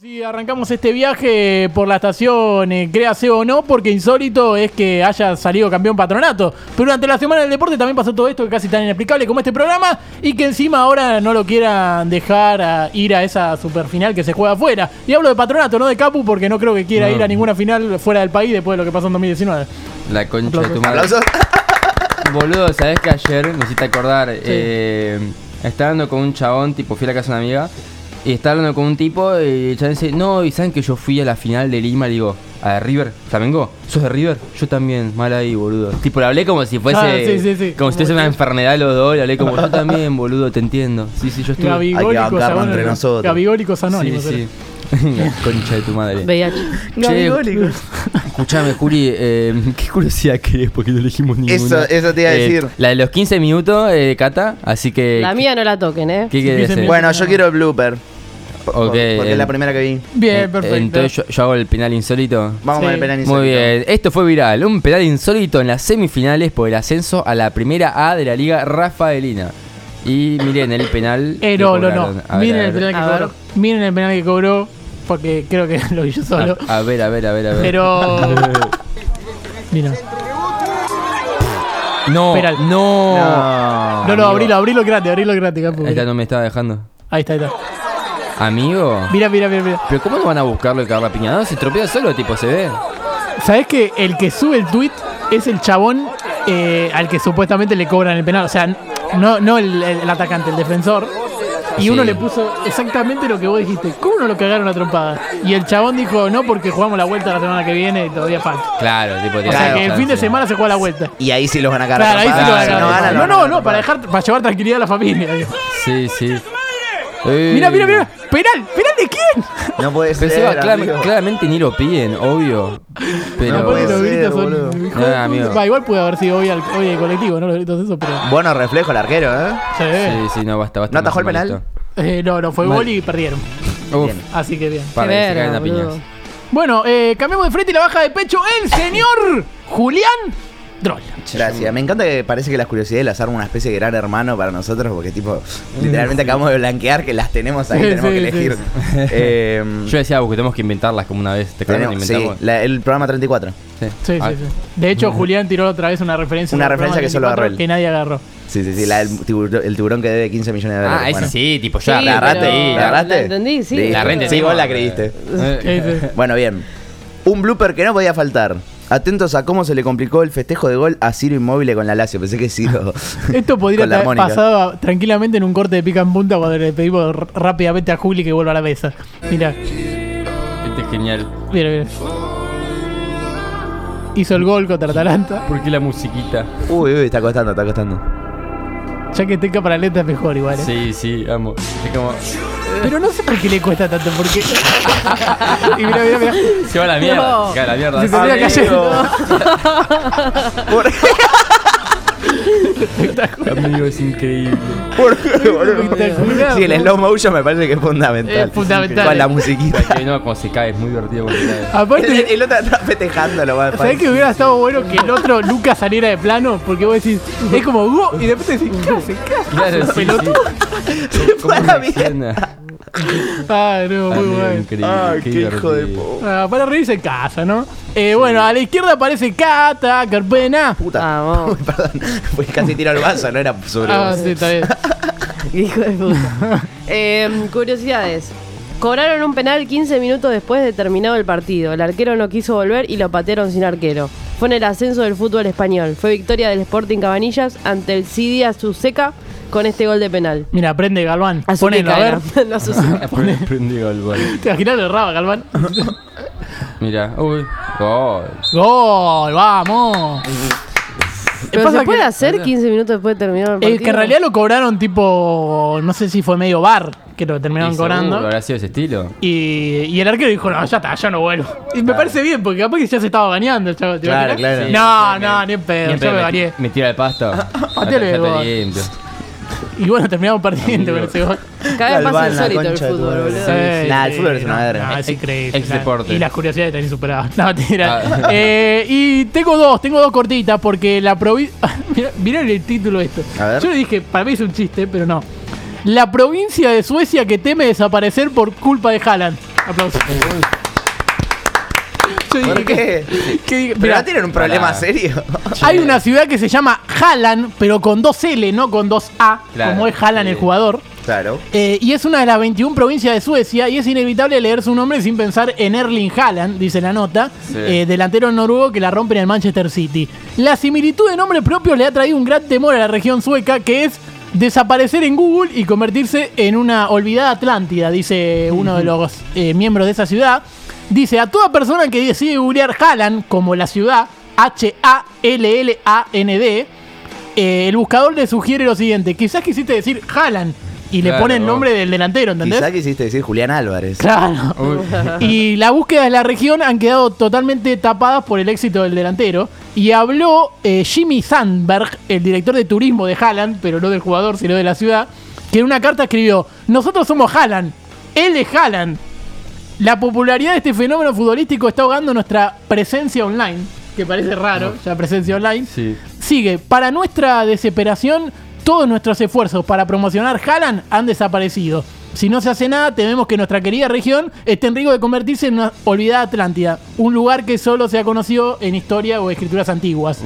Si arrancamos este viaje por la estación, eh, créase o no, porque insólito es que haya salido campeón patronato. Pero durante la semana del deporte también pasó todo esto que casi tan inexplicable como este programa y que encima ahora no lo quieran dejar a ir a esa superfinal que se juega afuera. Y hablo de patronato, no de Capu, porque no creo que quiera No. ir a ninguna final fuera del país después de lo que pasó en 2019. La concha de tu madre. ¿Aplausos? Boludo, ¿sabés que ayer me hiciste acordar? Eh, estaba hablando con un chabón, tipo, fui a la casa de una amiga. Y estaba hablando con un tipo y chabón dice, no, y saben que yo fui a la final de Lima, le digo, ¿a River? ¿Flamengo? ¿Sos de River? Yo también, mal ahí, boludo. Tipo, le hablé como si fuese. Ah, sí, sí, sí. Como si fuese una enfermedad los dos, le hablé como, yo también, boludo, te entiendo. Sí, sí, yo estoy. Gabigólicos entre nosotros. Gabigólicos Sí, anónimos. sí. Concha de tu madre. VIH. Escuchame, Juli, eh, ¿qué curiosidad querés? Porque no elegimos ninguna. Eso- eso te iba a Eh, decir. La de los 15 minutos, eh, Cata, así que... La mía no la toquen, ¿eh? ¿Qué querés Bueno, yo quiero el blooper. Porque es la primera que vi. Bien, perfecto. Entonces yo, yo hago el penal insólito. Vamos Sí. con el penal Muy insólito. bien, esto fue viral, un penal insólito en las semifinales por el ascenso a la primera A de la Liga Rafaelina. Y miren el penal. Eh, no, no, no. ver, Miren el penal que cobró. Miren el penal que cobró, porque creo que lo vi yo solo. A, a ver, a ver, a ver, a ver. Pero. Mira. No, Penal. no. No. No, no, abrilo, abrilo gratis, abrilo gratis, capo. Esta no me estaba dejando. Ahí está, ahí está. Amigo. Mira, mira, mira, mira. Pero ¿cómo no van a buscarlo y cagar la piña? No, se tropea solo, tipo, se ve. ¿Sabés que el que sube el tweet es el chabón eh, al que supuestamente le cobran el penal? O sea, no, no el, el- el atacante, el defensor. Y Sí. uno le puso exactamente lo que vos dijiste. ¿Cómo no lo cagaron a trompada? Y el chabón dijo, no, porque jugamos la vuelta la semana que viene y todavía falta. Claro, tipo, O sea Claro, que el fin de semana se juega la vuelta. Y ahí sí los van a cargar. Claro, ahí sí lo van a ganar. no No, los no, para dejar, para llevar tranquilidad a la familia. digo. Sí, sí. Mira, mira, mira. Penal, penal de quién? No puede Pero ser, Seba, clar- amigo. claramente ni lo piden, obvio. Pero. No puede los ser, gritos son- boludo. hijo de Ah, amigo. puta. Va, igual puede haber sido hoy, al, hoy el colectivo, ¿no? Los gritos esos, pero. Bueno reflejo el arquero, ¿eh? Sí. Sí, sí, no, basta, basta. ¿No atajó el más penal? Eh, no, no, fue Mal. gol y perdieron. Uf, Bien. Así que bien. para que se verga, caigan a boludo. piñas. Bueno, eh, cambiamos de frente y la baja de pecho el señor Julián Droll. Gracias. Me encanta que parece que las curiosidades las arma una especie de gran hermano para nosotros, porque tipo, literalmente acabamos de blanquear que las tenemos ahí, tenemos sí, que elegir. sí. Eh, Yo decía, porque tenemos que inventarlas como una vez. ¿Te acuerdas? tenemos- sí, la- el programa 34. Sí. Sí, Ah, sí, sí. De hecho, Julián tiró otra vez una referencia. Una del referencia programa que solo 24 agarró él. Que nadie agarró. Sí, sí, sí, la del tiburón, el tiburón que debe 15 millones de dólares. Ah, ese Bueno. sí, tipo ya. Sí, ¿La agarraste? pero- ¿La agarraste? La entendí, sí. Listo. La renta, Sí, sí. vos la creíste. Eh, Sí, sí. Bueno, bien. Un blooper que no podía faltar. Atentos a cómo se le complicó el festejo de gol a Ciro Inmóvil con la Lazio. Pensé que Ciro. Esto podría haber armónica. pasado tranquilamente en un corte de pica en punta cuando le pedimos rápidamente a Juli que vuelva a la mesa. Mira, Este es genial. mira, mira. Hizo el gol contra Atalanta. ¿Por qué la musiquita? Uy, uy, está costando, está costando. Ya que tenga para letra es mejor igual. ¿eh? Sí, sí, amo. Es como. Pero no sé por qué le cuesta tanto, porque. y mira, mira, mira. Se va a la mierda. No. Se va a la mierda. Se termina cayendo. Por- Amigo, es increíble. por-. Espectacular. Sí, el slow motion me parece que es fundamental. Es fundamental. Con la musiquita. Que no, cuando se cae, es muy divertido cae. El, Aparte, el otro está festejándolo. va, ¿sabés que hubiera estado bueno que el otro Lucas saliera de plano? Porque vos decís, es como go, y de repente decís, ¿qué hace? ¿Qué hace? Claro, sí, sí. Ah, no, muy bueno. increíble. Ay, qué hijo de po. Ah, para reírse en casa, ¿no? Eh, bueno, a la izquierda aparece Cata, Carpena. Puta. Vamos. Uy, perdón. Fue casi tiro al vaso, no era sobre Ah, vos. sí, está bien. Hijo de puta. Eh, curiosidades. Cobraron un penal 15 minutos después de terminado el partido. El arquero no quiso volver y lo patearon sin arquero. Fue en el ascenso del fútbol español. Fue victoria del Sporting Cabanillas ante el Cidia Suseca con este gol de penal. Mira, prende Galván. Azuqueca Ponelo, a ver. No, gol, gol. ¿Te imaginas lo erraba, Galván? Mira, uy, gol. ¡Gol! ¡Vamos! Pero Pasa se puede que- hacer 15 minutos después de terminar el partido. Eh, que en realidad lo cobraron tipo, no sé si fue medio bar, que lo terminaron Y seguro, cobrando. ¿Habrá sido ese estilo? Y, y el arquero dijo, no, ya está, ya no vuelvo. Y me parece bien, porque capaz que ya se estaba bañando el chavo. ¿te Claro, claro. No, no, ni en pedo, ya me me, bañé. me tira el pasto. Pateale Y bueno, terminamos perdiendo con ese gol. Cada vez más insólito el fútbol, boludo. Sí, Nah, el fútbol es una verga. no, es increíble. Ex deporte. Y las curiosidades están insuperadas. No, mentira. Ah. Eh, y tengo dos, tengo dos cortitas porque la provincia. Mirá el título esto. A ver. Yo le dije, para mí es un chiste, pero no. La provincia de Suecia que teme desaparecer por culpa de Haaland. Aplausos. Yo ¿Por dije qué? que- que diga- ¿Pero mirá, no tienen un problema serio? hay una ciudad que se llama Halland, pero con dos L, no con dos A, Claro, como es Halland sí. el jugador. Claro. Eh, y es una de las 21 provincias de Suecia y es inevitable leer su nombre sin pensar en Erling Haaland, dice la nota, Sí. eh, delantero noruego que la rompe en el Manchester City. La similitud de nombre propio le ha traído un gran temor a la región sueca que es desaparecer en Google y convertirse en una olvidada Atlántida, dice uno de los eh, miembros de esa ciudad. Dice, a toda persona que decide googlear Haaland como la ciudad, H-A-L-L-A-N-D, eh, el buscador le sugiere lo siguiente, quizás quisiste decir Haaland y le pone el nombre del delantero, ¿entendés? Quizá quisiste decir Julián Álvarez. Claro. Uy. Y la búsqueda de la región han quedado totalmente tapadas por el éxito del delantero. Y habló eh, Jimmy Sandberg, el director de turismo de Haaland, pero no del jugador, sino de la ciudad, que en una carta escribió, nosotros somos Haaland, él es Haaland. La popularidad de este fenómeno futbolístico está ahogando nuestra presencia online, que parece raro, ya presencia online. Sí. Sigue, para nuestra desesperación, todos nuestros esfuerzos para promocionar Haaland han desaparecido. Si no se hace nada, tememos que nuestra querida región esté en riesgo de convertirse en una olvidada Atlántida, un lugar que solo se ha conocido en historia o escrituras antiguas.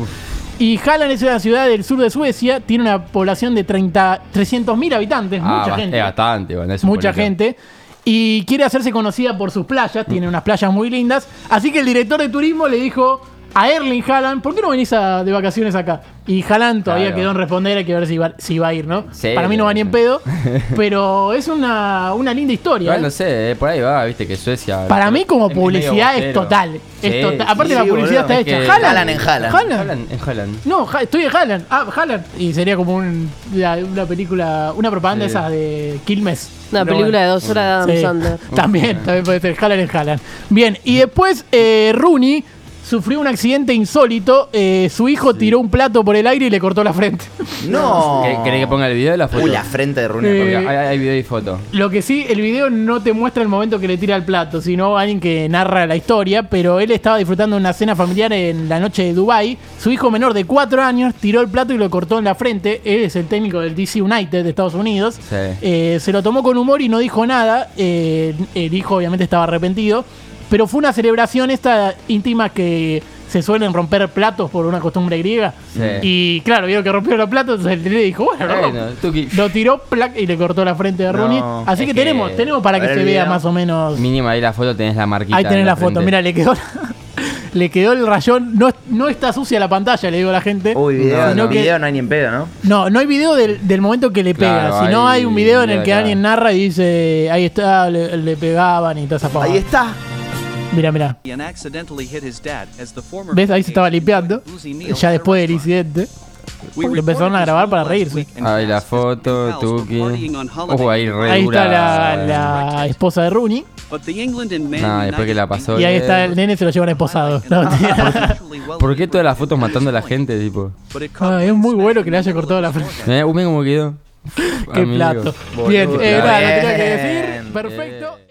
Y Halland es una ciudad del sur de Suecia, tiene una población de 30 300.000 habitantes, Ah, mucha gente bastante, bueno, es un mucha gente. Y quiere hacerse conocida por sus playas, tiene unas playas muy lindas. Así que el director de turismo le dijo a Erling Haaland, ¿por qué no venís a- de vacaciones acá? Y Haaland todavía Claro. quedó en responder, hay que ver si va, si va a ir, ¿no? Sí, Para mí no va ni en pedo, pero es una, una linda historia. Igual ¿eh? no sé, eh, por ahí va, viste que Suecia. Para mí como es publicidad es total. Es total. Aparte sí, la publicidad boludo. está Es hecha. que- Haaland. Haaland en Haaland. Haaland. Haaland, en Haaland. No, estoy en Haaland. Ah, Haaland. Y sería como un, la- una película, una propaganda Sí. esa de Quilmes. Una Pero película bueno. de dos horas de Adam Sandler. También, también puede ser Haaland en Haaland. Bien, y después eh, Rooney sufrió un accidente insólito. Eh, su hijo tiró un plato por el aire y le cortó la frente. No. ¿Qué- ¿Querés que ponga el video de la foto? Uy, la frente de Rooney. Eh, Porque hay, hay video y foto. Lo que sí, el video no te muestra el momento que le tira el plato, sino alguien que narra la historia, pero él estaba disfrutando de una cena familiar en la noche de Dubai. Su hijo menor de 4 años tiró el plato y lo cortó en la frente. Él es el técnico del DC United de Estados Unidos. Sí. Eh, se lo tomó con humor y no dijo nada. Eh, el hijo obviamente estaba arrepentido. Pero fue una celebración esta íntima que se suelen romper platos por una costumbre griega. Sí. Y claro, vio que rompió los platos, entonces el le dijo, bueno, Tuki, Lo tiró plac, y le cortó la frente de No, Rooney. Así que, que- tenemos, tenemos para A que se vea más o menos. mínimo ahí la foto tenés la marquita. Ahí tenés en la foto. Mira, le quedó le quedó el rayón. No, no está sucia la pantalla, le digo a la gente. Uy, video, Sino no, que- video no hay ni en pedo, ¿no? No, no hay video del, del momento que le pega, Claro, sino hay hay un video en el que claro. alguien narra y dice, ahí está, le, le pegaban y toda esa. Ahí está. Mira, mira. ¿Ves? Ahí se estaba limpiando. Ya después del incidente. Lo empezaron a grabar para reírse. Ahí la foto, Tuki. Ojo, ahí re Ahí está la, la esposa de Rooney. Ah, después que la pasó. Y ahí bien. está el nene, se lo llevan esposado. No. ¿Por qué todas las fotos matando a la gente, tipo? Ah, es muy bueno que le haya cortado la frente. Eh, cómo quedó. Qué Amigo. plato. Bien, eh, nada, lo tenía que decir. Perfecto.